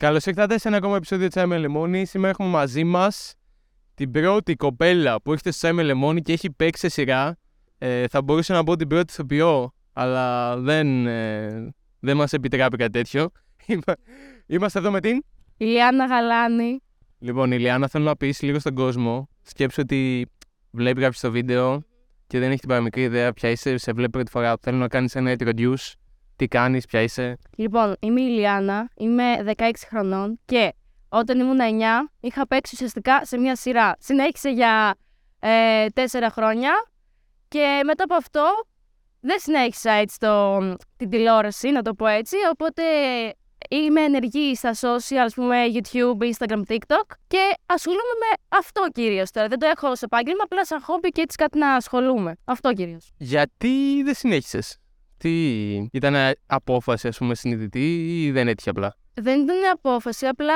Καλώς ήρθατε σε ένα ακόμα επεισόδιο της Άιμε Λεμόνι. Σήμερα έχουμε μαζί μας την πρώτη κοπέλα που έρχεται στο Άιμε Λεμόνι και έχει παίξει σε σειρά. Ε, θα μπορούσα να πω την πρώτη ηθοποιό, αλλά δεν, ε, δεν μας επιτράπει κάτι τέτοιο. Είμα- Είμαστε εδώ με την. Ηλιάνα Γαλάνη. Λοιπόν, Ηλιάνα, θέλω να πεις λίγο στον κόσμο. Σκέψου ότι βλέπει κάποιος το βίντεο και δεν έχει την παραμικρή ιδέα ποια είσαι. Σε βλέπει πρώτη φορά. Θέλω να κάνεις ένα introduce. Τι κάνεις, ποια είσαι; Λοιπόν, είμαι η Ηλιάνα, είμαι 16 χρονών και όταν ήμουν 9 είχα παίξει ουσιαστικά σε μια σειρά. Συνέχισε για ε, 4 χρόνια και μετά από αυτό δεν συνέχισα έτσι το, την τηλεόραση, να το πω έτσι, οπότε είμαι ενεργή στα social, ας πούμε YouTube, Instagram, TikTok και ασχολούμαι με αυτό κυρίως τώρα. Δεν το έχω ως επάγγελμα, απλά σαν χόμπι και έτσι κάτι να ασχολούμαι. Αυτό κυρίως. Γιατί δεν συνέχισες; Τι ήταν απόφαση, ας πούμε, συνειδητή ή δεν έτυχε απλά; δεν ήταν απόφαση, απλά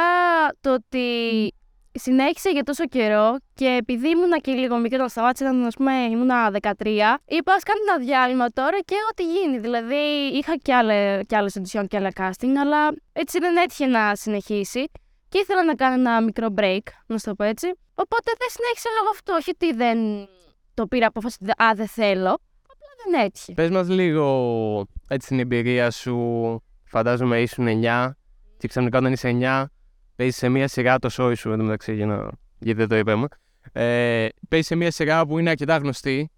το ότι συνέχισε για τόσο καιρό και επειδή ήμουνα και λίγο μικρή όταν σταμάτησα, ήταν, ας πούμε, ήμουνα 13, είπα ας κάνω ένα διάλειμμα τώρα και ό,τι γίνει. Δηλαδή είχα και, άλλε, και άλλες audition και άλλα casting, αλλά έτσι δεν έτυχε να συνεχίσει και ήθελα να κάνω ένα μικρό break, να σου το πω έτσι. Οπότε δεν συνέχισα λόγω αυτού, όχι ότι δεν το πήρα απόφαση, ότι, α, δεν θέλω, απλά δεν έτυχε. Πες μας λίγο έτσι την εμπειρία σου. Φαντάζομαι ήσουν 9 και ξαφνικά όταν είσαι 9 παίζεις σε μια σειρά το σόι σου, εν τω μεταξύ, για να... γιατί δεν το είπαμε. Ε, παίζεις σε μια σειρά που είναι αρκετά γνωστή.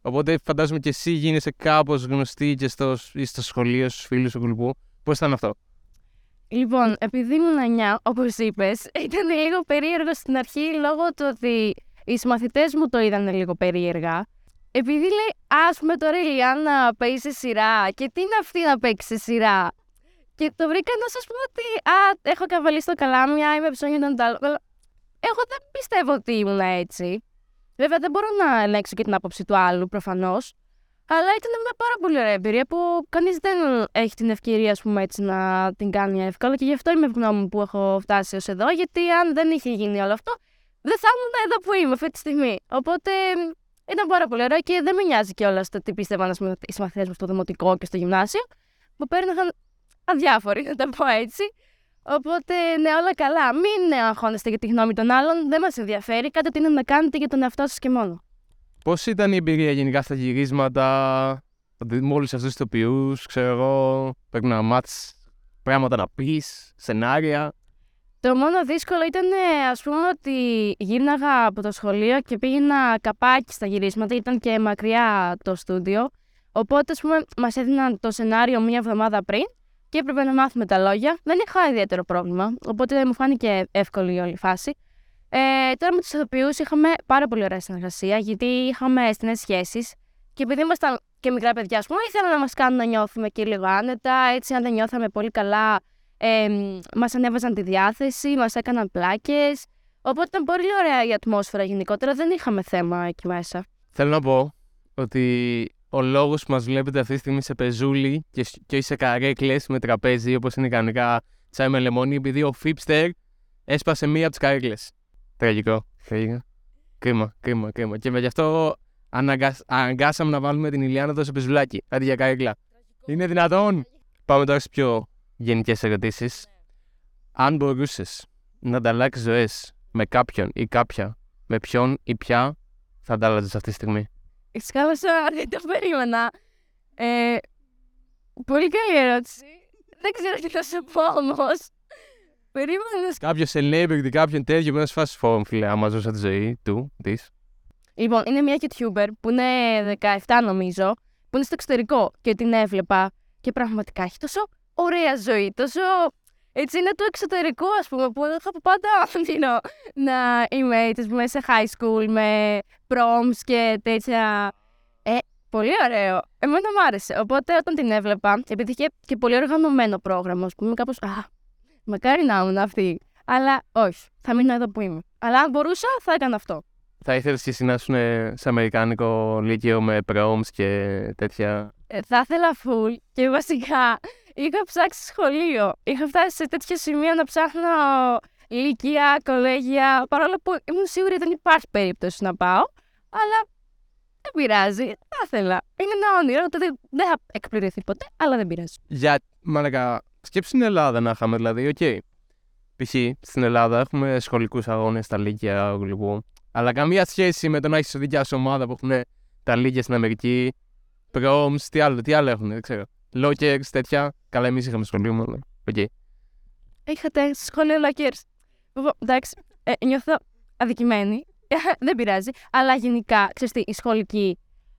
Οπότε φαντάζομαι και εσύ γίνεσαι κάπως γνωστή και στο, ή στο σχολείο, στους φίλους σου κλπ. Πώς ήταν αυτό; Λοιπόν, επειδή ήμουν 9, όπως είπες, ήταν λίγο περίεργο στην αρχή λόγω του ότι οι συμμαθητέ μου το είδαν λίγο περίεργα. Επειδή λέει, ας πούμε τώρα η Λιάννα παίζει σε σειρά και τι είναι αυτή να παίξει σε σειρά; Και το βρήκα να σας πω ότι Α, έχω καβαλήσει στο καλάμια, είμαι ψώνιο τον τάλο. Αλλά Εγώ δεν πιστεύω ότι ήμουν έτσι. Βέβαια, δεν μπορώ να ελέγξω και την άποψη του άλλου προφανώς. Αλλά ήταν μια πάρα πολύ ωραία εμπειρία που κανείς δεν έχει την ευκαιρία ας πούμε, έτσι, να την κάνει εύκολα και γι' αυτό είμαι ευγνώμων που έχω φτάσει ως εδώ. Γιατί αν δεν είχε γίνει όλο αυτό, δεν θα ήμουν εδώ που είμαι αυτή τη στιγμή. Οπότε μ, ήταν πάρα πολύ ωραίο και δεν με νοιάζει κιόλας το τι πίστευαν ας πούμε, οι συμμαθητέ μου στο δημοτικό και στο γυμνάσιο. Μου παίρναγαν αδιάφοροι, να τα πω έτσι. Οπότε ναι, όλα καλά. Μην αγχώνεστε για τη γνώμη των άλλων. Δεν μας ενδιαφέρει. Κάντε τι είναι να κάνετε για τον εαυτό σας και μόνο. Πώς ήταν η εμπειρία γενικά στα γυρίσματα, ότι με όλους αυτούς τους ηθοποιούς, ξέρω εγώ, πρέπει να μάθεις πράγματα να πεις, σενάρια. Το μόνο δύσκολο ήταν, ε, ας πούμε, ότι γύρναγα από το σχολείο και πήγαινα καπάκι στα γυρίσματα. Ήταν και μακριά το στούντιο. Οπότε, ας πούμε, μας έδιναν το σενάριο μία εβδομάδα πριν και έπρεπε να μάθουμε τα λόγια. Δεν είχα ιδιαίτερο πρόβλημα, οπότε μου φάνηκε εύκολη η όλη φάση. Ε, τώρα με τους ηθοποιούς είχαμε πάρα πολύ ωραία συνεργασία, γιατί είχαμε στενές σχέσεις και επειδή ήμασταν και μικρά παιδιά, ας πούμε, ήθελαν να μας κάνουν να νιώθουμε και λίγο άνετα, έτσι αν δεν νιώθαμε πολύ καλά, ε, μας ανέβαζαν τη διάθεση, μας έκαναν πλάκες, οπότε ήταν πολύ ωραία η ατμόσφαιρα γενικότερα, δεν είχαμε θέμα εκεί μέσα. Θέλω να πω ότι ο λόγος που μας βλέπετε αυτή τη στιγμή σε πεζούλι και, σ- και όχι σε καρέκλες με τραπέζι όπως είναι κανονικά τσάι με λεμόνι επειδή ο Φίπστερ έσπασε μία από τις καρέκλες. Τραγικό. Τραγικό. Κρίμα, κρίμα, κρίμα. Και με γι' αυτό αναγκασ... αναγκάσαμε να βάλουμε την Ηλιάνα εδώ σε πεζουλάκι, αντί για καρέκλα. Είναι δυνατόν. Πάμε τώρα στις πιο γενικές ερωτήσεις. Αν μπορούσες να ανταλλάξεις ζωές με κάποιον ή κάποια, με ποιον ή ποια θα αντάλλαζες αυτή τη στιγμή; Σκάβασα, δεν το περίμενα. Ε, πολύ καλή ερώτηση. Δεν ξέρω τι θα σου πω όμως. Περίμενα Κάποιος celebrity, κάποιον τέτοιο που να σου φάσει φόρm, φίλε, άμα ζούσα τη ζωή του, της. Λοιπόν, είναι μια YouTuber που είναι 17 νομίζω, που είναι στο εξωτερικό και την έβλεπα και πραγματικά έχει τόσο ωραία ζωή, τόσο... Έτσι είναι το εξωτερικό, ας πούμε, που είχα από πάντα όνειρο να είμαι έτσι, ας πούμε, σε high school με proms και τέτοια. Ε, πολύ ωραίο. Εμένα μου άρεσε. Οπότε όταν την έβλεπα, επειδή είχε και πολύ οργανωμένο πρόγραμμα, ας πούμε, κάπως, α, μακάρι να ήμουν αυτή. Αλλά όχι, θα μείνω εδώ που είμαι. Αλλά αν μπορούσα, θα έκανα αυτό. Θα ήθελες και εσύ να ήσουν σε αμερικάνικο λύκειο με proms και τέτοια; Ε, θα ήθελα full και βασικά είχα ψάξει σχολείο. Είχα φτάσει σε τέτοιο σημείο να ψάχνω ηλικία, κολέγια, παρόλο που ήμουν σίγουρη ότι δεν υπάρχει περίπτωση να πάω. Αλλά δεν πειράζει, θα ήθελα. Είναι ένα όνειρο, το δεν, δεν θα εκπληρωθεί ποτέ, αλλά δεν πειράζει. Yeah. Μαλάκα, σκέψου στην Ελλάδα να είχαμε, δηλαδή, οκ. π.χ. στην Ελλάδα έχουμε σχολικούς αγώνες στα Λύκεια γλυκού. Αλλά καμία σχέση με το να έχεις δικιά σου ομάδα που έχουν τα Λύκεια στην Αμερική. Proms, τι άλλο, τι άλλο έχουν, δεν ξέρω. Lockers, τέτοια. Καλά, εμείς είχαμε σχολείο μόνο. Οκ. Είχατε σχολείο Lockers. Εγώ, Εντάξει, ε, νιώθω αδικημένη. Δεν πειράζει. Αλλά γενικά, ξέρεις τι, η σχολική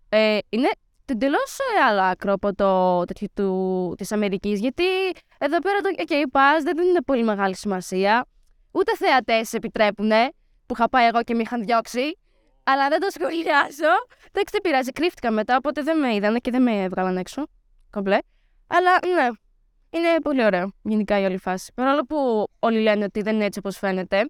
ε, είναι εντελώς άλλο άκρο από το τέτοιο του, της Αμερικής. Γιατί εδώ πέρα το OK Pass δεν είναι πολύ μεγάλη σημασία. Ούτε θεατές επιτρέπουν, που είχα πάει εγώ και με είχαν διώξει. Αλλά δεν το σχολιάζω. Εντάξει, δεν πειράζει. Κρύφτηκα μετά, οπότε δεν με είδαν και δεν με έβγαλαν έξω. Κομπλέ. Αλλά ναι, είναι πολύ ωραίο γενικά η όλη φάση. Παρόλο που όλοι λένε ότι δεν είναι έτσι όπως φαίνεται,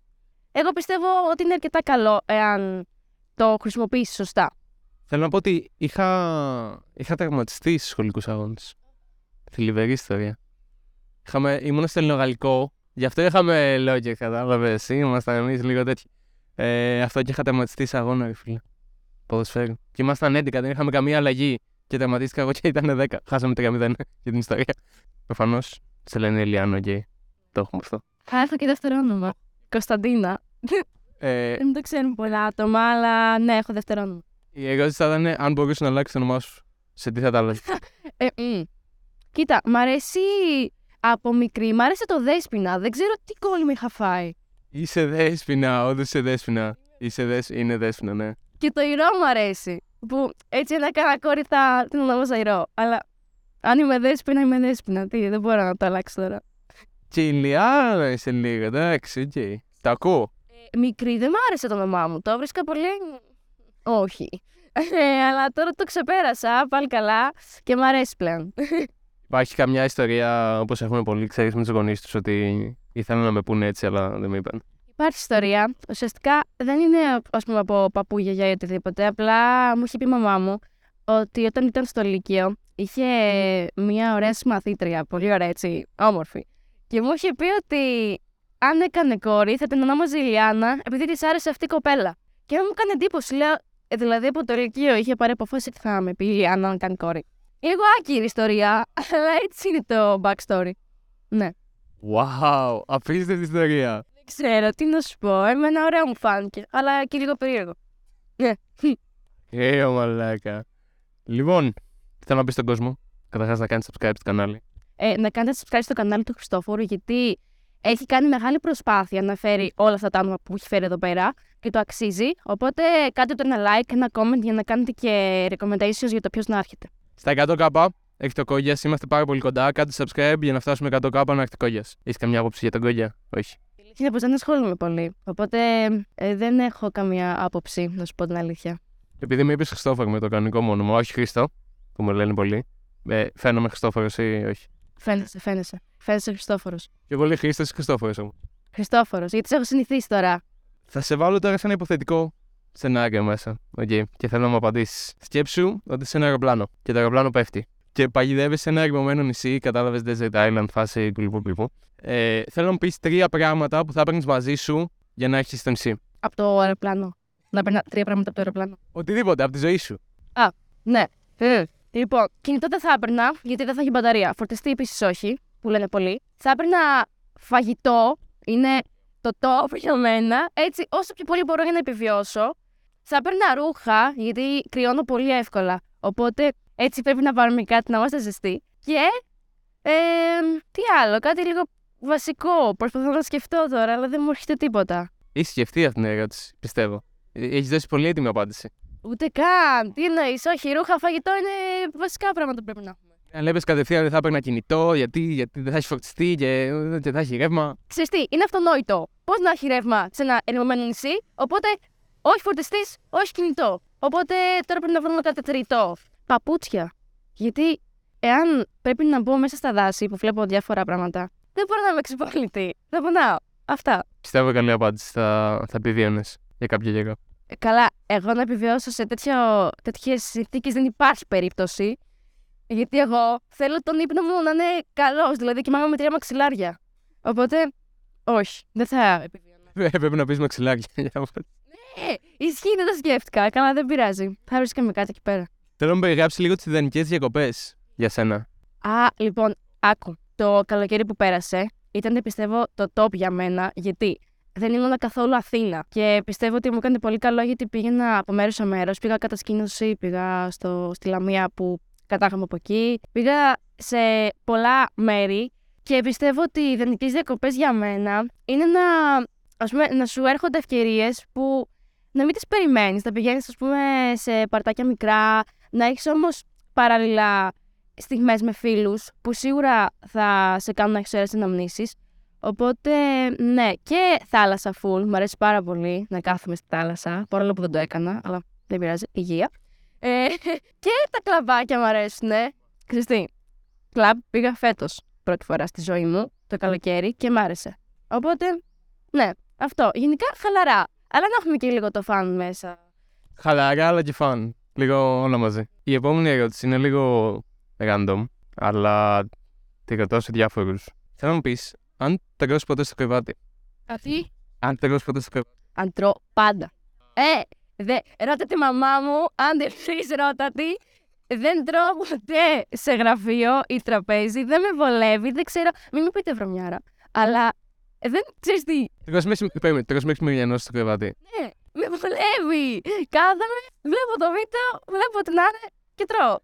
εγώ πιστεύω ότι είναι αρκετά καλό εάν το χρησιμοποιήσεις σωστά. Θέλω να πω ότι είχα, είχα τραυματιστεί στους σχολικούς αγώνες. Θλιβερή ιστορία. Είχαμε, ήμουν στο ελληνογαλλικό, γι' αυτό είχαμε λόγια, κατάλαβες. Ήμασταν εμείς λίγο τέτοιοι. Ε, αυτό και είχα τραυματιστεί σε αγώνα, ρε φίλε. Ποδοσφαίρου. Και ήμασταν 11, δεν είχαμε καμία αλλαγή. Και τραυματίστηκα εγώ και ήταν 10. Χάσαμε 3-0 για την ιστορία. Προφανώς σε λένε Ελιάνο και το έχουμε αυτό. Θα έρθω και δεύτερο όνομα. Κωνσταντίνα. Ε, Δεν το ξέρουν πολλά άτομα, αλλά ναι, έχω δεύτερο όνομα. η ερώτηση θα ήταν αν μπορούσε να αλλάξει το όνομά σου. Σε τι θα τα άλλαζε. Ε, μ. Κοίτα, μ' αρέσει από μικρή, μ' άρεσε το δέσποινα. Δεν ξέρω τι κόλλημα είχα φάει. Είσαι Δέσποινα, όντως είσαι Δέσποινα. Είσαι δέσ... Είναι Δέσποινα, ναι. Και το Ηρώ μου αρέσει. Που έτσι αν έκανα κόρη θα την ονόμαζα Ηρώ. Αλλά αν είμαι Δέσποινα, είμαι Δέσποινα. Τι, δεν μπορώ να το αλλάξω τώρα. Και Ηλιάνα είσαι λίγο, εντάξει, οκ. Τα ακούω. Ε, μικρή δεν μ' άρεσε το όνομά μου. Το 'βρισκα πολύ. Όχι. Ε, αλλά τώρα το ξεπέρασα, πάλι καλά και μ' αρέσει πλέον. Υπάρχει καμιά ιστορία, όπως έχουμε πολλοί, ξέρεις με τους γονείς τους, ότι ήθελαν να με πούνε έτσι, αλλά δεν με είπαν. Υπάρχει ιστορία. Ουσιαστικά δεν είναι ας πούμε, από παππού, γιαγιά ή οτιδήποτε. Απλά μου είχε πει η μαμά μου ότι όταν ήταν στο Λύκειο είχε μια ωραία συμμαθήτρια. Πολύ ωραία, έτσι, όμορφη. Και μου είχε πει ότι αν έκανε κόρη θα την ονόμαζε Ηλιάνα επειδή της άρεσε αυτή η κοπέλα. Και μου έκανε εντύπωση, λέω, ε, δηλαδή από το Λυκείο είχε πάρει αποφάση ότι θα με πει η Ηλιάνα να κάνει κόρη. Λίγο άκυρη ιστορία, αλλά έτσι είναι το backstory. Ναι. Wow, απίστευτη ιστορία. Δεν ξέρω τι να σου πω. Εμένα ωραίο μου φάνηκε, αλλά και λίγο περίεργο. Ναι. Ε, ο μαλάκα. Λοιπόν, τι θέλω να πεις στον κόσμο; Καταρχάς να κάνεις subscribe στο κανάλι. Ε, να κάνετε subscribe στο κανάλι του Χριστόφορου, γιατί έχει κάνει μεγάλη προσπάθεια να φέρει όλα αυτά τα άτομα που έχει φέρει εδώ πέρα και το αξίζει. Οπότε κάντε το ένα like, ένα comment για να κάνετε και recommendations για το ποιος να έρχεται. Στα 100k έχει το κόγιας, είμαστε πάρα πολύ κοντά. Κάντε subscribe για να φτάσουμε 100k να έχετε κόγιας. Έχεις καμιά άποψη για τον κόγια, Όχι. Είναι πως δεν ασχολούμαι πολύ. Οπότε ε, δεν έχω καμία άποψη, να σου πω την αλήθεια. Επειδή με είπες Χριστόφορο με το κανονικό μου όνομα, όχι Χρήστο, που μου λένε πολλοί. Ε, φαίνομαι Χριστόφορος ή όχι; Φαίνεσαι, φαίνεσαι. Φαίνεσαι Χριστόφορος. Πιο πολύ Χρήστος ή Χριστόφορος όμως. Χριστόφορος, γιατί σε έχω συνηθίσει τώρα. Θα σε βάλω τώρα σε ένα υποθετικό σενάριο μέσα. Okay. Και θέλω να μου απαντήσεις. Σκέψου ότι είσαι ένα αεροπλάνο και το αεροπλάνο πέφτει. Και παγιδεύεις σε ένα ερημωμένο νησί, κατάλαβες Desert Island, φάση κλπ. κλπ. Ε, θέλω να μου πεις τρία πράγματα που θα έπαιρνες μαζί σου για να έχεις στο νησί. Από το αεροπλάνο. Να παίρνα τρία πράγματα από το αεροπλάνο. Οτιδήποτε από τη ζωή σου. Ναι. Ε. Λοιπόν, κινητό δεν θα έπαιρνα, γιατί δεν θα έχει μπαταρία. Φορτιστή επίσης όχι, που λένε πολλοί. Θα έπαιρνα φαγητό, είναι το top για μένα. Έτσι, όσο πιο πολύ μπορώ για να επιβιώσω. Θα έπαιρνα ρούχα, γιατί κρυώνω πολύ εύκολα. Οπότε έτσι πρέπει να πάρουμε κάτι να είμαστε ζεστοί. Και. Ε, τι άλλο, κάτι λίγο βασικό. Προσπαθώ να σκεφτώ τώρα, αλλά δεν μου έρχεται τίποτα. Έχει σκεφτεί αυτή την ερώτηση, πιστεύω. Έχεις δώσει πολύ έτοιμη απάντηση. Ούτε καν. Τι εννοείς, όχι, ρούχα, φαγητό είναι βασικά πράγματα που πρέπει να έχουμε. Αν έπαιρνε κατευθείαν δεν θα έπαιρνα κινητό, γιατί, γιατί δεν θα έχεις φορτιστεί και δεν θα έχει ρεύμα. Ξέρεις τι, είναι αυτονόητο. Πώς να έχει ρεύμα σε ένα ερημωμένο νησί, οπότε όχι φορτιστή, όχι κινητό. Οπότε τώρα πρέπει να βρούμε κάτι τρίτο. Παπούτσια. Γιατί εάν πρέπει να μπω μέσα στα δάση που βλέπω διάφορα πράγματα, δεν μπορώ να είμαι ξυπόλυτη. Θα πονάω. Αυτά. Πιστεύω καλή απάντηση. Θα, θα επιβίωνε για κάποιο καιρό. Ε, καλά, εγώ να επιβιώσω σε τέτοιες συνθήκες δεν υπάρχει περίπτωση. Γιατί εγώ θέλω τον ύπνο μου να είναι καλός, δηλαδή κοιμάμαι με τρία μαξιλάρια. Οπότε, όχι, δεν θα επιβιώνω. Ε, Πρέπει να πεις μαξιλάρια. για να- Ε, ισχύει, δεν το σκέφτηκα. Καλά, δεν πειράζει. Θα βρίσκαμε κάτι εκεί πέρα. Θέλω να μου περιγράψεις λίγο τις ιδανικές διακοπές για σένα. Α, λοιπόν, άκου. Το καλοκαίρι που πέρασε ήταν πιστεύω το top για μένα. Γιατί δεν ήμουν καθόλου Αθήνα. Και πιστεύω ότι μου έκανε πολύ καλό γιατί πήγαινα από μέρος σε μέρος. Πήγα κατασκήνωση, πήγα στο, στη Λαμία που κατάγαμε από εκεί. Πήγα σε πολλά μέρη και πιστεύω ότι οι ιδανικές διακοπές για μένα είναι να, ας πούμε, να σου έρχονται ευκαιρίες που να μην τις περιμένεις. Να πηγαίνεις, ας πούμε, σε παρτάκια μικρά, να έχεις όμως παράλληλα στιγμές με φίλους που σίγουρα θα σε κάνουν να έχεις ωραίες αναμνήσεις. Οπότε, ναι, και θάλασσα full. Μου αρέσει πάρα πολύ να κάθομαι στη θάλασσα, παρόλο που δεν το έκανα, αλλά δεν πειράζει, υγεία. Ε, και τα κλαμπάκια μου αρέσουν. Χριστί, κλαμπ πήγα φέτος πρώτη φορά στη ζωή μου, το καλοκαίρι, και μ' άρεσε. Οπότε, ναι, αυτό. Γενικά χαλαρά. Αλλά να έχουμε και λίγο το φαν μέσα. Χαλαρά, αλλά και φαν. Λίγο όλα μαζί. Η επόμενη ερώτηση είναι λίγο random, αλλά τη ρωτώ σε διάφορους. Θέλω να μου πεις, αν τρώσει ποτέ στο κρεβάτι; Αυτή; Αν τρώσει ποτέ στο κρεβάτι; Αν τρώω πάντα. Ε, δε, ρώτα τη μαμά μου, αν δεν ξέρει, ρώτα τη. Δεν τρώω ποτέ σε γραφείο ή τραπέζι, δεν με βολεύει, δεν ξέρω. Μην μου πείτε βρωμιάρα. Αλλά δεν ξέρεις τι. Τρώσει μέχρι μηριανό στο κρεβάτι. Ναι, με βολεύει. Κάθομαι, βλέπω το βίντεο, βλέπω την Άννα και τρώω.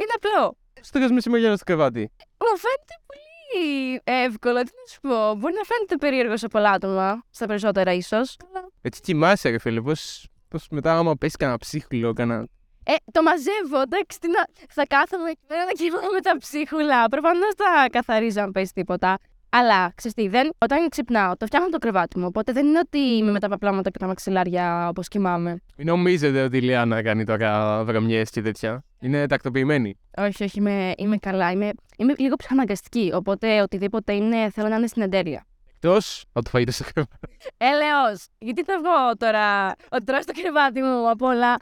Είναι απλό. Στο μέχρι μηριανό στο κρεβάτι. Μου φαίνεται πολύ εύκολο. Τι να σου πω. Μπορεί να φαίνεται περίεργος σε πολλά άτομα, στα περισσότερα ίσως. Έτσι κοιμάσαι, ρε φίλε. Πώς πώς μετά, άμα πέσει κανένα ψίχουλο, κανένα. Ε, το μαζεύω, εντάξει, τι να... θα κάθομαι εκεί πέρα να κοιμάμαι με τα ψίχουλα. Προφανώς θα καθαρίζω αν πέσει τίποτα. Αλλά ξέρεις τι, δεν, όταν ξυπνάω, το φτιάχνω το κρεβάτι μου. Οπότε δεν είναι ότι είμαι με τα παπλάματα και τα μαξιλάρια όπως κοιμάμαι. Μην νομίζετε ότι η Λιάννα κάνει τώρα βρωμιές και τέτοια. Είναι τακτοποιημένη. Όχι, όχι, είμαι, είμαι καλά. Είμαι, είμαι λίγο ψυχαναγκαστική. Οπότε οτιδήποτε είναι, θέλω να είναι στην εντέρεια. Εκτός από το φαγητό στο κρεβάτι. Έλεος, γιατί θα βγω τώρα ότι τρώω στο κρεβάτι μου απ' όλα.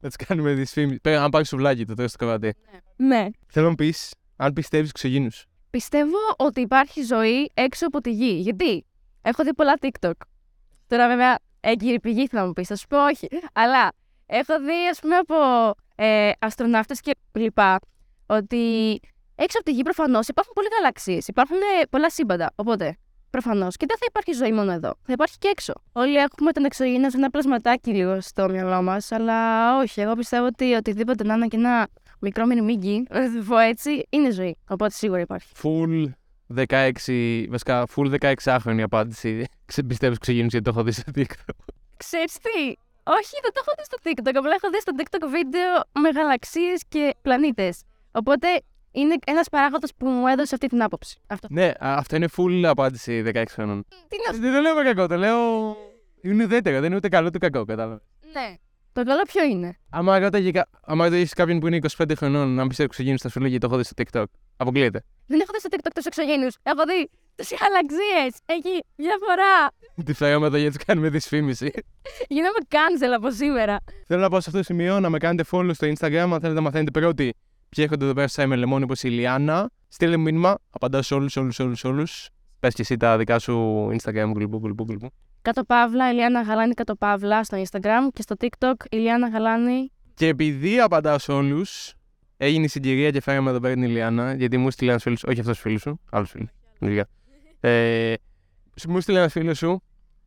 Να τις κάνουμε δυσφήμιση. Πέρα, αν πάρεις σουβλάκι, το τρώεις στο κρεβάτι. Ναι. Θέλω να πεις αν πιστεύεις ξεγίνους. Πιστεύω ότι υπάρχει ζωή έξω από τη γη. Γιατί; Έχω δει πολλά TikTok. Τώρα, βέβαια, έγκυρη πηγή θα μου πεις, θα σου πω όχι. Αλλά έχω δει, ας πούμε, από ε, αστροναύτες και λοιπά, ότι έξω από τη γη προφανώς υπάρχουν πολλές γαλαξίες. Υπάρχουν ε, πολλά σύμπαντα. Οπότε, προφανώς και δεν θα υπάρχει ζωή μόνο εδώ. Θα υπάρχει και έξω. Όλοι έχουμε τον εξωγήινο ένα πλασματάκι λίγο στο μυαλό μας, αλλά όχι. Εγώ πιστεύω ότι οτιδήποτε να είναι και ένα μικρό μυρμήγκι, να το πω έτσι, είναι ζωή. Οπότε σίγουρα υπάρχει. Full 16, βασικά full 16χρονη απάντηση. Πιστεύω ξεγίνου γιατί το έχω δει στο TikTok. Ξέρεις τι, όχι, δεν το έχω δει στο TikTok. Απλά έχω δει στο TikTok βίντεο με γαλαξίες και πλανήτες. Οπότε είναι ένας παράγοντας που μου έδωσε αυτή την άποψη. Αυτό. Ναι, α, αυτό είναι full απάντηση 16 χρόνων. Τι να Δεν το λέω με κακό, το λέω. Είναι ουδέτερο, δεν είναι ούτε καλό ούτε κακό, κατάλαβες. Ναι. Το καλό ποιο είναι; Άμα ρώταγε κα- άμα ρωτήσεις κάποιον που είναι 25 χρονών, αν πιστεύει ξεγίνου, θα σου λέγει το έχω δει στο TikTok. Αποκλείεται. Δεν έχω δει στο TikTok τους εξωγένειου. Έχω δει τι γαλαξίες. Έχει διαφορά. Τι φέραμε εδώ γιατί κάνουμε δυσφήμιση. Γίνομαι cancel από σήμερα. Θέλω να πω σε αυτό το σημείο να με κάνετε follow στο Instagram αν θέλετε να μαθαίνετε πρώτοι ποιοι έρχονται εδώ πέρα στο Simon Lemon όπως η Λιάννα. Στείλε μου μήνυμα, απαντάω σε όλους, όλους, όλους, όλους. Πες και εσύ τα δικά σου Instagram, γλυμπού, γλυμπού, γλυμπού. Κάτω Παύλα, Ηλιάνα Γαλάνη κάτω Παύλα στο Instagram και στο TikTok Ηλιάνα Γαλάνη. Και επειδή απαντάω σε όλους, έγινε η συγκυρία και φέραμε εδώ πέρα την Ηλιάνα, γιατί μου στείλε ένα φίλο, όχι αυτός φίλο σου, άλλο φίλο. Λίγα. Ε, σου- μου στείλε ένα φίλο σου,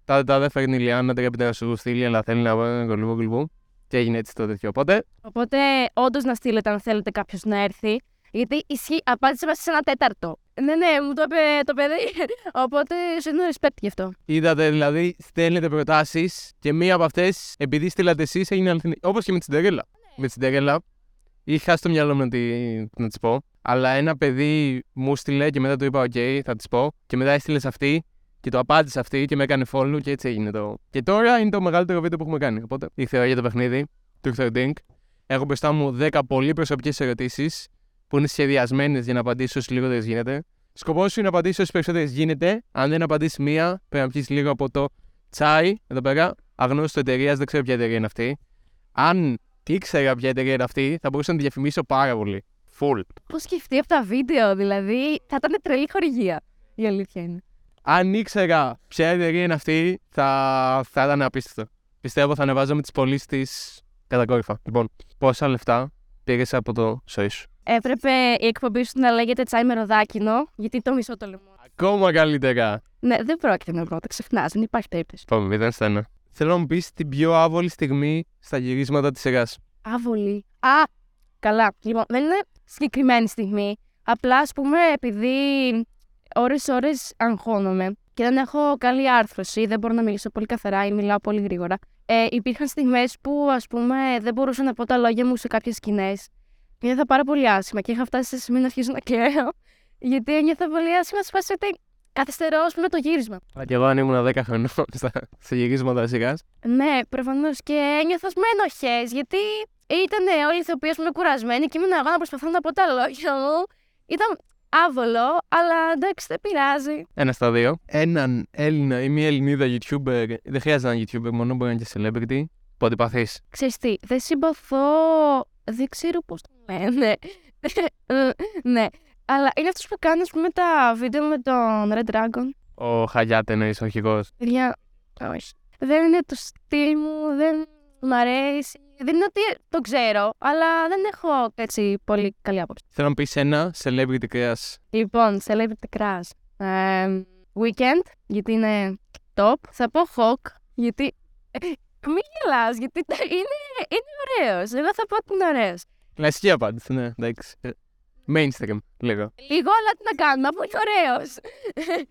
τα, τα δεν φέρνει η Ηλιάνα, δεν έπρεπε να σου στείλει, αλλά θέλει να πάει γλυμπού, γλυμπού. Και έγινε έτσι το τέτοιο. Οπότε, Οπότε, όντως να στείλετε αν θέλετε κάποιος να έρθει. Γιατί ισχύει, απάντησε μέσα σε ένα τέταρτο. Ναι, ναι, μου το είπε το παιδί. Οπότε, σου δίνω respect γι' αυτό. είδατε δηλαδή, στέλνετε προτάσεις και μία από αυτές, επειδή στείλατε εσείς, έγινε αληθινή. Όπως και με την Σιντερέλα. Με τη Σιντερέλα, είχα χάσει το μυαλό μου να τη, να της πω. Αλλά ένα παιδί μου στείλε και μετά του είπα: Οκ, θα της πω. Και μετά έστειλε σε αυτή και το απάντησε αυτή και με έκανε follow και έτσι έγινε το. Και τώρα είναι το μεγαλύτερο βίντεο που έχουμε κάνει. Οπότε ήρθε για το παιχνίδι, Truth or Drink. Έχω μπροστά μου 10 πολύ προσωπικές ερωτήσεις που είναι σχεδιασμένες για να απαντήσω όσο λιγότερε γίνεται. Σκοπός σου είναι να απαντήσεις όσε περισσότερες γίνεται. Αν δεν απαντήσεις μία, πρέπει να πιεις λίγο από το τσάι εδώ πέρα. Αγνώστο εταιρείας, δεν ξέρω ποια εταιρεία είναι αυτή. Αν ήξερα ποια εταιρεία είναι αυτή, θα μπορούσα να τη διαφημίσω πάρα πολύ. Full. Πώς σκεφτεί από τα βίντεο, δηλαδή θα ήταν τρελή χορηγία. Η αλήθεια είναι. Αν ήξερα ποια εταιρεία είναι αυτή, θα, θα ήταν απίστευτο. Πιστεύω θα ανεβάζαμε τις πωλήσεις της κατακόρυφα. Λοιπόν, πόσα λεφτά πήρες από το σόι σου. Έπρεπε η εκπομπή σου να λέγεται τσάι με ροδάκινο, γιατί το μισό το λαιμό. Ακόμα καλύτερα. Ναι, δεν πρόκειται να βρω, το ξεχνάς, δεν υπάρχει περίπτωση. Πάμε, μηδέν στα ένα. Θέλω να μου πεις την πιο άβολη στιγμή στα γυρίσματα της σειρά. Άβολη. Α, καλά. Λοιπόν, δεν είναι συγκεκριμένη στιγμή. Απλά, ας πούμε, επειδή ώρες-ώρες αγχώνομαι και δεν έχω καλή άρθρωση, δεν μπορώ να μιλήσω πολύ καθαρά ή μιλάω πολύ γρήγορα. Ε, υπήρχαν στιγμές που, ας πούμε, δεν μπορούσα να πω τα λόγια μου σε κάποιες σκηνές. Και ένιωθα πάρα πολύ άσχημα και είχα φτάσει σε σημείο να αρχίσω να κλαίω. Γιατί ένιωθα πολύ άσχημα σε φάση ότι καθυστερώ, ας πούμε, το γύρισμα. Αλλά και εγώ αν ήμουν 10 χρονών στα, στα γυρίσματα σειρά. Ναι, προφανώς και ένιωθα με ενοχές, γιατί ήταν όλοι οι ηθοποιοί ας πούμε, κουρασμένοι και ήμουν εγώ να προσπαθώ να πω τα λόγια μου. Ήταν άβολο, αλλά εντάξει, δεν πειράζει. Ένα στα δύο. Έναν Έλληνα ή μια Ελληνίδα YouTuber, δεν χρειάζεται να είναι YouTuber, μόνο μπορεί να είναι και celebrity, που αντιπαθεί. Ξέρεις τι, δεν συμπαθώ, δεν ξέρω πώς το λένε. ναι, αλλά είναι αυτός που κάνει, ας πούμε, τα βίντεο με τον Red Dragon. Ο Χαγιάτε εννοείς, ο αρχηγό. Παιδιά, όχι. Δεν είναι το στυλ μου, δεν μ' αρέσει. Δεν είναι ότι το ξέρω, αλλά δεν έχω έτσι πολύ καλή άποψη. Θέλω να πεις ένα celebrity crush. Λοιπόν, celebrity crush. Ε, weekend, γιατί είναι top. Θα πω Hawk, γιατί... Μην γελάς, γιατί τα- είναι, είναι ωραίος. Εγώ θα πω ότι είναι ωραίος. Κλασική απάντηση, ναι, εντάξει. Ε, Mainstream, λίγο. Λίγο, αλλά τι να κάνουμε, αφού είναι ωραίος.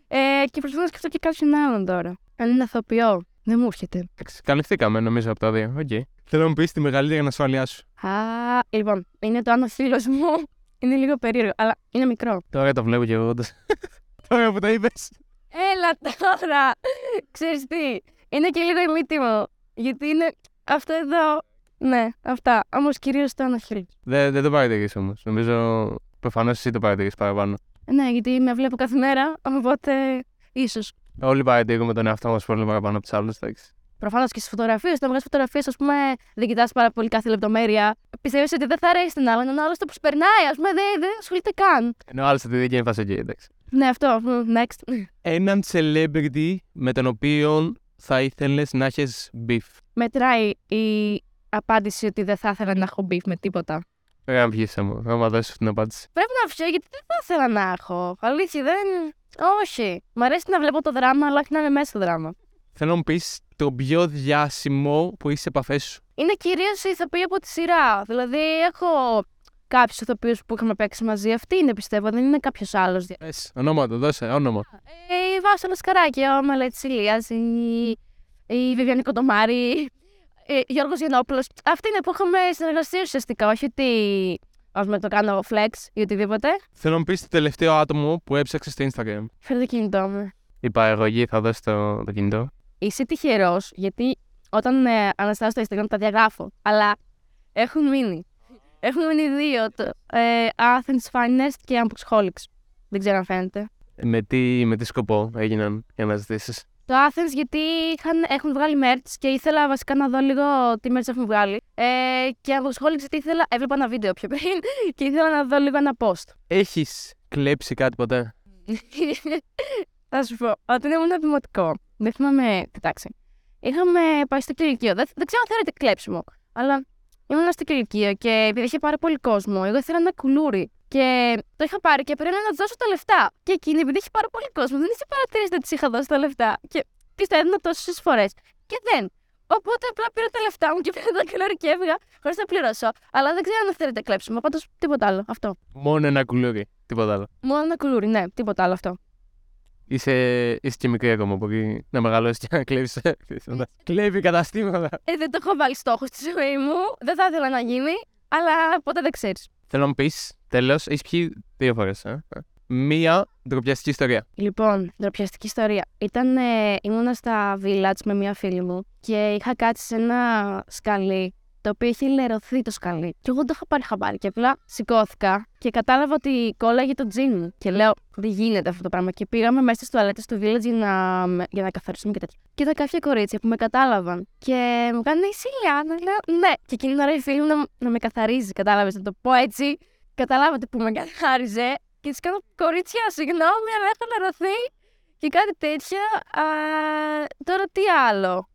ε, και προσπαθώ να σκεφτώ και κάποιον άλλον τώρα. Αν είναι ηθοποιό. Δεν μου έρχεται. Εντάξει, καλυφθήκαμε νομίζω από τα δύο. Οκ. Θέλω να μου πεις τη μεγαλύτερη ανασφάλειά σου. Α, λοιπόν, είναι το αν ο φίλος μου είναι λίγο περίεργο, αλλά είναι μικρό. Τώρα το βλέπω και εγώ όντως. Τώρα που το είπες. Έλα τώρα! Ξέρεις τι, είναι και λίγο η μύτη μου. Γιατί είναι αυτό εδώ. Ναι, αυτά. Όμως κυρίως το αναχείρι. Δεν, δεν το παρατηρείς όμως. Νομίζω προφανώς εσύ το παρατηρείς παραπάνω. Ναι, γιατί με βλέπω κάθε μέρα, οπότε ίσως. Όλοι παρατηρούμε τον εαυτό μας πολύ παραπάνω από τους άλλους. Προφανώς και στις φωτογραφίες, όταν βγάζεις φωτογραφίες, ας πούμε, δεν κοιτάς πάρα πολύ κάθε λεπτομέρεια. Πιστεύεις ότι δεν θα αρέσει την άλλον, ενώ άλλος το προσπερνάει, ας πούμε, δεν, δεν ασχολείται καν. Ενώ άλλος στη δική είναι φασική, εντάξει. Ναι, αυτό. μ, Next. Έναν celebrity με τον οποίο θα ήθελες να έχεις beef; Μετράει η απάντηση ότι δεν θα ήθελα να έχω beef με τίποτα. Πρέπει να βγεις μου, να μου δώσεις την απάντηση. Πρέπει να φύγω γιατί δεν θα ήθελα να έχω. Αλήθεια, δεν. Όχι. Μ' αρέσει να βλέπω το δράμα, αλλά όχι να είμαι μέσα στο δράμα. Θέλω να μου πεις το πιο διάσημο που είσαι σε επαφές σου. Είναι κυρίως οι ηθοποιοί από τη σειρά. Δηλαδή, έχω κάποιους ηθοποιούς που είχαμε παίξει μαζί. Αυτή είναι πιστεύω, δεν είναι κάποιος άλλος. Πες, ονόματα, δώσε, όνομα. Ε, η Βάσο Σκαράκη, ο Μελέτης Ηλίας, η, η Βιβιανή Κοντομάρη, ε, Γιώργος Γιανόπουλο. Αυτή είναι που είχαμε συνεργαστεί ουσιαστικά. Όχι ότι ας με το κάνω flex ή οτιδήποτε. Θέλω να μου πεις το τελευταίο άτομο που έψαξε στο Instagram. Φέρε το κινητό μου. Η παραγωγή θα δώσει το, το κινητό. Είσαι τυχερός, γιατί όταν ε, αναστάζω στο Instagram τα διαγράφω. Αλλά έχουν μείνει. Έχουν μείνει δύο. Το, ε, Athens Finest και Amboxholics. Δεν ξέρω αν φαίνεται. Με τι, με τι σκοπό έγιναν για να ζητήσεις; Το Athens γιατί είχαν, έχουν βγάλει merch και ήθελα βασικά να δω λίγο τι merch έχουν βγάλει. Ε, και Amboxholics γιατί ήθελα, έβλεπα ένα βίντεο πιο πριν και ήθελα να δω λίγο ένα post. Έχεις κλέψει κάτι ποτέ; Θα σου πω, όταν ήμουν δημοτικό, δεν θυμάμαι τι τάξη. Είχαμε πάει στο κηλικείο. Δεν, δεν ξέρω αν θεωρείται κλέψιμο, αλλά ήμουν στο κηλικείο και επειδή είχε πάρα πολύ κόσμο, εγώ ήθελα ένα κουλούρι. Και το είχα πάρει και πρέπει να του δώσω τα λεφτά. Και εκείνη, επειδή είχε πάρα πολύ κόσμο, δεν είχε παρατηρήσει ότι της είχα δώσει τα λεφτά. Και της τα έδινα τόσες φορές. Και δεν. Οπότε απλά πήρα τα λεφτά μου και πήρα τα κουλούρι και έφυγα χωρίς να πληρώσω. Αλλά δεν ξέρω αν θεωρείται κλέψιμο. Πάντως τίποτα άλλο. Αυτό. Μόνο ένα κουλούρι. Τίποτα άλλο. Μόνο ένα κουλούρι, ναι, τίποτα άλλο αυτό. Είσαι, είσαι και μικρή ακόμα. Μπορεί να μεγαλώσεις και να κλέβεις. Κλέβει καταστήματα. Ε, δεν το έχω βάλει στόχος στη ζωή μου. Δεν θα ήθελα να γίνει, αλλά ποτέ δεν ξέρεις. Θέλω να μου πεις, τέλος, έχεις πιει δύο φορές. Ε; Μία ντροπιαστική ιστορία. Λοιπόν, ντροπιαστική ιστορία. Ήταν, ε, ήμουνα στα village με μία φίλη μου και είχα κάτσει σε ένα σκαλί το οποίο είχε λερωθεί το σκαλί. Και εγώ δεν το είχα πάρει χαμπάρι. Και απλά σηκώθηκα και κατάλαβα ότι κόλλαγε το τζιν μου. Και λέω, δεν γίνεται αυτό το πράγμα. Και πήγαμε μέσα στι τουαλέτε του village για να, για να καθαρίσουμε και τέτοια. Και είδα κάποια κορίτσια που με κατάλαβαν. Και μου κάνανε η Σιλιάνα. Λέω, ναι. Και εκείνη την ώρα η φίλη μου να, να με καθαρίζει. Κατάλαβες, να το πω έτσι. Καταλάβατε που με καθάριζε. Και της κάνω κορίτσια, συγγνώμη, αλλά έχω λερωθεί. Και κάτι τέτοια. Α, τώρα τι άλλο.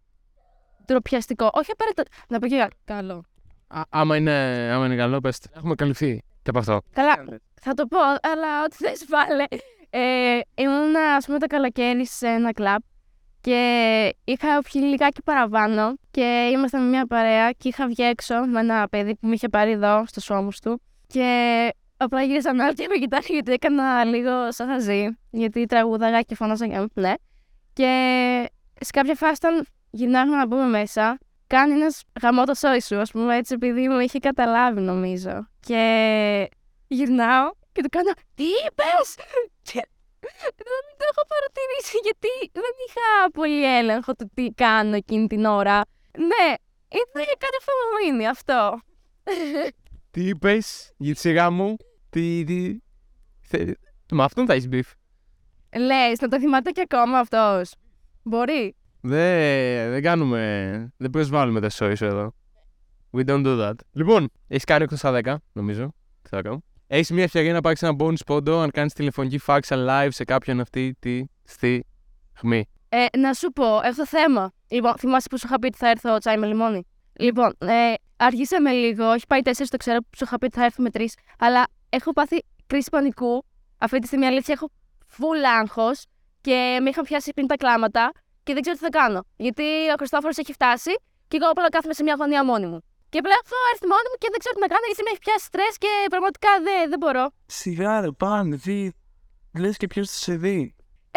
Τροπιαστικό. Όχι απαραίτητα. Να πω και καλό. Α, άμα, είναι, άμα είναι καλό, πες το. Έχουμε καλυφθεί. Και από αυτό. Καλά, θα το πω, αλλά ό,τι θες βάλε. Ε, ήμουν, ας πούμε, το καλοκαίρι σε ένα κλαμπ και είχα πιει λιγάκι παραπάνω και ήμασταν με μια παρέα και είχα βγει έξω με ένα παιδί που με είχε πάρει εδώ στους ώμους του και απλά γύρισαν όλοι και με κοιτάνε γιατί έκανα λίγο σαν χαζή γιατί τραγούδαγα και φωνάζα και ναι. Και σε κάποια φάση όταν γυρνάγαμε να μπούμε μέσα κάνει ένας γαμό το σόι σου, ας πούμε, έτσι, επειδή μου είχε καταλάβει, νομίζω. Και γυρνάω και του κάνω, Τι είπες! Και δεν το έχω παρατηρήσει, γιατί δεν είχα πολύ έλεγχο του τι κάνω εκείνη την ώρα. Ναι, ήταν για κάτι που μου μείνει αυτό. Τι είπες, για τη σειρά μου, τι. τι... Θε... Με αυτόν θα έχεις beef. Λες, να το θυμάται και ακόμα αυτός. Μπορεί. Δεν, δεν κάνουμε. Δεν προσβάλλουμε τα show εδώ. We don't do that. Λοιπόν, έχεις κάνει 8 στα 10, νομίζω. Τι θα κάνω. Έχεις μια ευκαιρία να πάρεις ένα bonus πόντο αν κάνεις τηλεφωνική φάρσα live σε κάποιον αυτή τη στιγμή. Ε, να σου πω, έχω θέμα. Λοιπόν, θυμάσαι που σου είχα πει ότι θα έρθω τσάι με λιμόνι; Λοιπόν, ε, αργήσαμε λίγο. Έχει πάει 4, το ξέρω που σου είχα πει ότι θα έρθω με 3. Αλλά έχω πάθει κρίση πανικού. Αυτή τη στιγμή αλήθεια έχω full άγχος και με είχαν πιάσει πριν τα κλάματα και δεν ξέρω τι θα κάνω. Γιατί ο Χριστόφορος έχει φτάσει και εγώ απλά κάθομαι σε μια γωνία μόνη μου. Και πλέον θα έρθει μόνη μου και δεν ξέρω τι να κάνω γιατί με έχει πιάσει στρε και πραγματικά δεν, δεν μπορώ. Σιγά ρε, πάνε, δει. Λες και ποιος θα σε δει.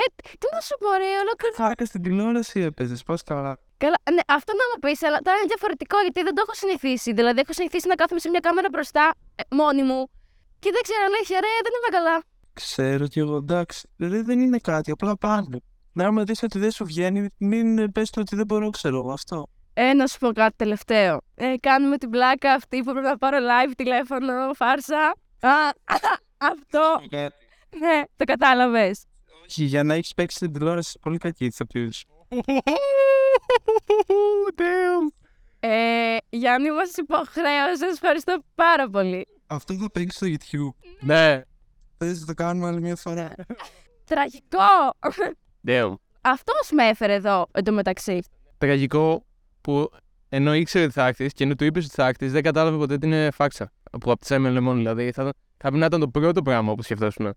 Ε, τι να σου πω, ρε, ολόκληρο. Χάκα στην τηλεόραση έπαιζες, πώς καλά. Καλά, ναι, αυτό να μου πεις, αλλά τώρα είναι διαφορετικό γιατί δεν το έχω συνηθίσει. Δηλαδή, έχω συνηθίσει να κάθομαι σε μια κάμερα μπροστά ε, μόνη μου και δεν ξέρω, αλήθεια, ρε, δεν είμαι καλά. Ξέρω κι εγώ, εντάξει. Ρε, δεν είναι κάτι, απλά πάνε. Να άμα δεις ότι δεν σου βγαίνει, μην πες του ότι δεν μπορώ, ξέρω εγώ αυτό. Ε, να σου πω κάτι τελευταίο. Ε, κάνουμε την πλάκα αυτή που πρέπει να πάρω live τηλέφωνο, φάρσα. Α, αυτό. Ναι, το κατάλαβες. Όχι, για να έχεις παίξει την τηλεόραση πολύ κακή τη απειλή. Damn. Ε, Γιάννη, μας υποχρέωσε. Ευχαριστώ πάρα πολύ. Αυτό θα παίξεις στο YouTube. Ναι. Θες να το κάνουμε άλλη μια φορά. Τραγικό. Damn. Αυτός με έφερε εδώ εντωμεταξύ. Τραγικό που ενώ ήξερε ότι θα έρθει και ενώ του είπες ότι θα έρθει, δεν κατάλαβε ποτέ ότι είναι φάξα. Από από τη Σέμεν Λεμόν, δηλαδή. Θα, θα πρέπει να ήταν το πρώτο πράγμα που σκεφτόσουν.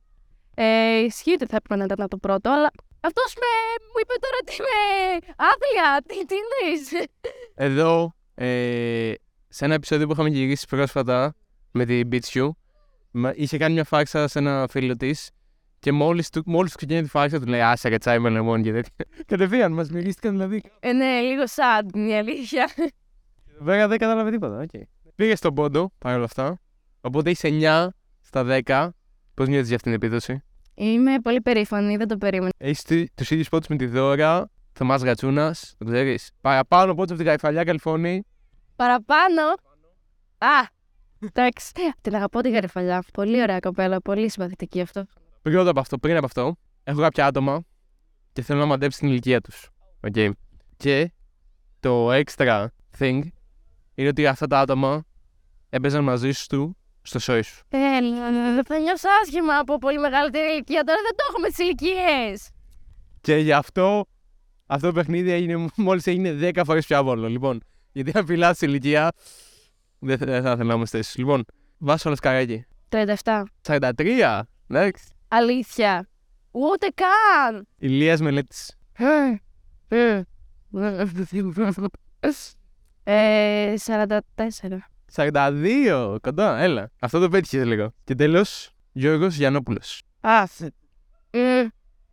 Ε, ισχύει ότι θα έπρεπε να ήταν το πρώτο, αλλά αυτός με... μου είπε τώρα ότι είμαι άθλια. Τι, τι εννοείς; Εδώ, ε, σε ένα επεισόδιο που είχαμε γυρίσει πρόσφατα με την Beach You, μα- είχε κάνει μια φάξα σε ένα φίλο της και μόλις του, μόλις του ξεκίνησε τη φάξα του λέει Άσα και τσάι με λεμόν και τέτοια. Κατευθείαν μας μυρίστηκαν δηλαδή. Ε, ναι, λίγο sad, είναι η αλήθεια. Βέβαια δεν κατάλαβε τίποτα. Okay. Πήγε στον πόντο παρόλα αυτά. Οπότε είσαι 9 στα 10. Πώς νιώθεις για αυτήν την επίδοση; Είμαι πολύ περήφανη, δεν το περίμενα. Έχεις τους ίδιους πόντους με τη Δώρα, Θωμάς Γατσούνα, το ξέρεις. Παραπάνω πόντους από την Καϊφαλιά Καλιφώνη. Παραπάνω; Α, εντάξει. Την αγαπώ την γαρεφαλιά. Πολύ ωραία κοπέλα, πολύ συμπαθητική αυτό. Πρώτα από αυτό, πριν από αυτό, έχω κάποια άτομα και θέλω να μαντέψει την ηλικία τους. Okay. Και το extra thing είναι ότι αυτά τα άτομα έπαιζαν μαζί σου στο σόι σου. Ε, θα νιώσω άσχημα από πολύ μεγαλύτερη ηλικία. Τώρα δεν το έχω με τις ηλικίες. Και γι' αυτό αυτό το παιχνίδι έγινε, μόλις έγινε 10 φορές πιο άβολο. Λοιπόν, γιατί αν φυλάς τη ηλικία, δεν θα, δεν θα ήθελα να είμαστε εσείς. Λοιπόν, βάσο όλα σκαράκι. 37. 43, εντάξει. Αλήθεια. Ούτε καν. Ηλίας μελέτης. Ε, 44. 42, κοντά, έλα. Αυτό το πέτυχες λίγο. Και τέλος, Γιώργος Γιαννόπουλος. Α, ε,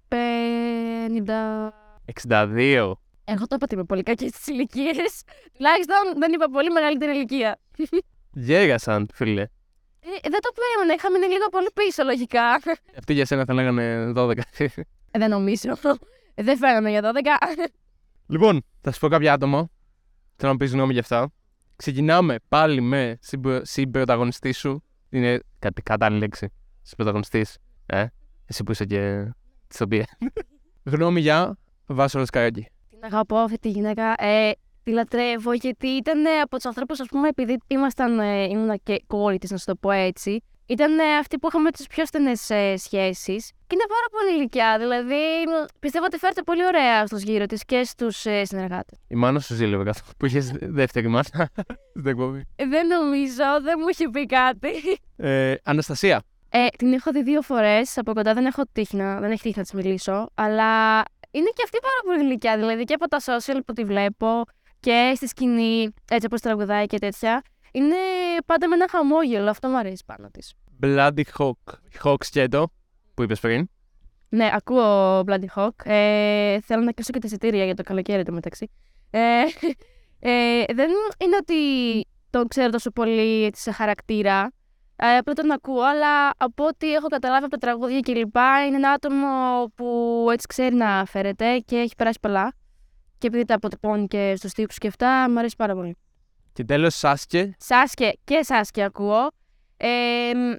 50. 62. Εγώ το είπα ότι είμαι πολύ κακή στι ηλικίε. Τουλάχιστον δεν είπα πολύ μεγαλύτερη ηλικία. Γέγασαν, φίλε. Ε, δεν το περίμενα, είχα μείνει λίγο πολύ πίσω λογικά. Αυτοί για σένα θα λέγανε 12. Ε, δεν νομίζω. Ε, δεν φαίνομαι για 12. λοιπόν, θα σου πω κάποια άτομα. Θέλω να πει γνώμη για αυτά. Ξεκινάμε πάλι με συμπρο- συμπροταγωνιστή σου. Είναι κάτι κατάλληλη λέξη. Συμπροταγωνιστής. Ε, εσύ που είσαι και ηθοποιία. γνώμη για Βάσο Σκαράκη. Την αγαπώ αυτή τη γυναίκα. Ε, τη λατρεύω γιατί ήταν ε, από τους ανθρώπους, ας πούμε, επειδή ήμασταν, ε, ήμουνα και κόρη της, να σου το πω έτσι. Ήταν ε, αυτή που είχαμε τις πιο στενές ε, σχέσεις. Και είναι πάρα πολύ ηλικιά. Δηλαδή, μ, πιστεύω ότι φέρεται πολύ ωραία στους γύρω της και στους ε, συνεργάτες. Η μάνα σου ζήλευε καθόλου που είχες δεύτερη μάνα στην εκπομπή. Δεν νομίζω, δεν μου είχε πει κάτι. Ε, Αναστασία. Ε, την έχω δει δύο φορές. Από κοντά δεν έχω τύχει να, δεν έχει τύχει να της μιλήσω. Αλλά είναι και αυτή πάρα πολύ γλυκιά. Δηλαδή και από τα social που τη βλέπω και στη σκηνή, έτσι όπως τραγουδάει και τέτοια. Είναι πάντα με ένα χαμόγελο. Αυτό μου αρέσει πάνω της. Bloody Hawk. Hawk σκέτο που είπες πριν. Ναι, ακούω Bloody Hawk. Ε, θέλω να κλείσω και τα εισιτήρια για το καλοκαίρι το μεταξύ. Ε, ε, δεν είναι ότι τον ξέρω τόσο πολύ έτσι, σε χαρακτήρα. Ε, απλά τον ακούω, αλλά από ό,τι έχω καταλάβει από τα τραγούδια κλπ. είναι ένα άτομο που έτσι ξέρει να φέρεται και έχει περάσει πολλά. Και επειδή τα αποτυπώνει και στου τύπου και αυτά, μου αρέσει πάρα πολύ. Και τέλος, Σάσκε. Σάσκε και Σάσκε ακούω. Ε, μ,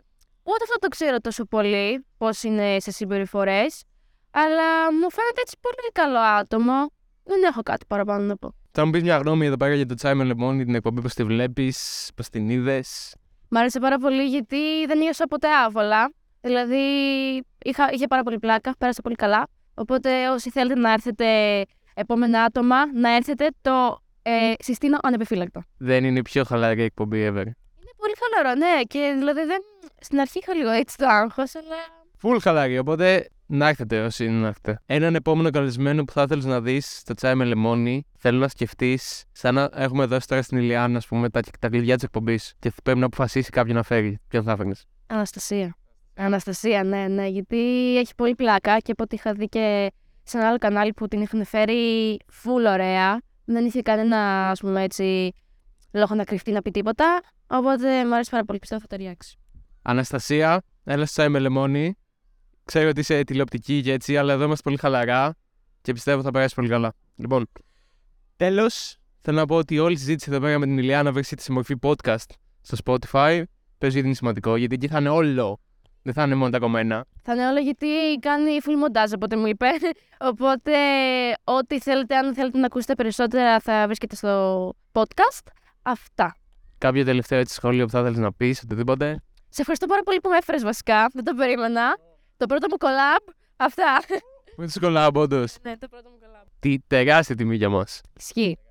ούτε αυτό το ξέρω τόσο πολύ, πώς είναι σε συμπεριφορές. Αλλά μου φαίνεται έτσι πολύ καλό άτομο. Δεν έχω κάτι παραπάνω να πω. Θα μου πεις μια γνώμη εδώ πέρα για το τσάι με λεμόνι, την εκπομπή, πώς τη βλέπεις, πώς την είδες. Μ' άρεσε πάρα πολύ γιατί δεν νιώσα ποτέ άβολα. Δηλαδή είχα, είχε πάρα πολύ πλάκα, πέρασα πολύ καλά. Οπότε όσοι θέλετε να έρθετε επόμενα άτομα, να έρθετε το ε, συστήνω ανεπιφύλακτα. Δεν είναι η πιο χαλαρή εκπομπή ever. Είναι πολύ χαλαρό, ναι. Και δηλαδή δεν... στην αρχή είχα λίγο έτσι το άγχος, αλλά. Full χαλαρή, οπότε να έρθετε όσοι είναι να έρθετε. Έναν επόμενο καλεσμένο που θα ήθελες να δεις στο τσάι με λεμόνι, θέλω να σκεφτείς, σαν να έχουμε δώσει τώρα στην Ηλιάνα, ας πούμε, τα, τα κλειδιά της εκπομπής και πρέπει να αποφασίσει κάποιον να φέρει. Ποιον θα έφερνε. Αναστασία. Αναστασία, ναι, ναι. Γιατί έχει πολύ πλάκα και από ό,τι είχα δει και σε ένα άλλο κανάλι που την είχαν φέρει full ωραία. Δεν είχε κανένα, ας πούμε έτσι, λόγο να κρυφτεί να πει τίποτα. Οπότε μου αρέσει πάρα πολύ, πιστεύω θα ταιριάξει. Αναστασία, έλα στο τσάι με λεμόνι. Ξέρω ότι είσαι τηλεοπτική και έτσι, αλλά εδώ είμαστε πολύ χαλαρά και πιστεύω θα περάσει πολύ καλά. Λοιπόν, τέλος, θέλω να πω ότι όλη η συζήτηση εδώ πέρα με την Ηλιάνα βρίσκεται σε μορφή podcast στο Spotify. Παίζω γιατί είναι σημαντικό, γιατί εκεί θα είναι όλο. Δεν θα είναι μόνο τα κομμένα. Θα είναι όλο γιατί κάνει full μοντάζ από ό,τι μου είπε. Οπότε, ό,τι θέλετε, αν θέλετε να ακούσετε περισσότερα, θα βρίσκεται στο podcast. Αυτά. Κάποιο τελευταίο έτσι σχόλιο που θα ήθελε να πεις, οτιδήποτε; Σε ευχαριστώ πάρα πολύ που με έφερες βασικά. Δεν το περίμενα. Το πρώτο μου collab. Αυτά. Που είναι δύσκολα, όντως. ναι, το πρώτο μου collab. Τι τεράστια τιμή για μας. Ισχύει.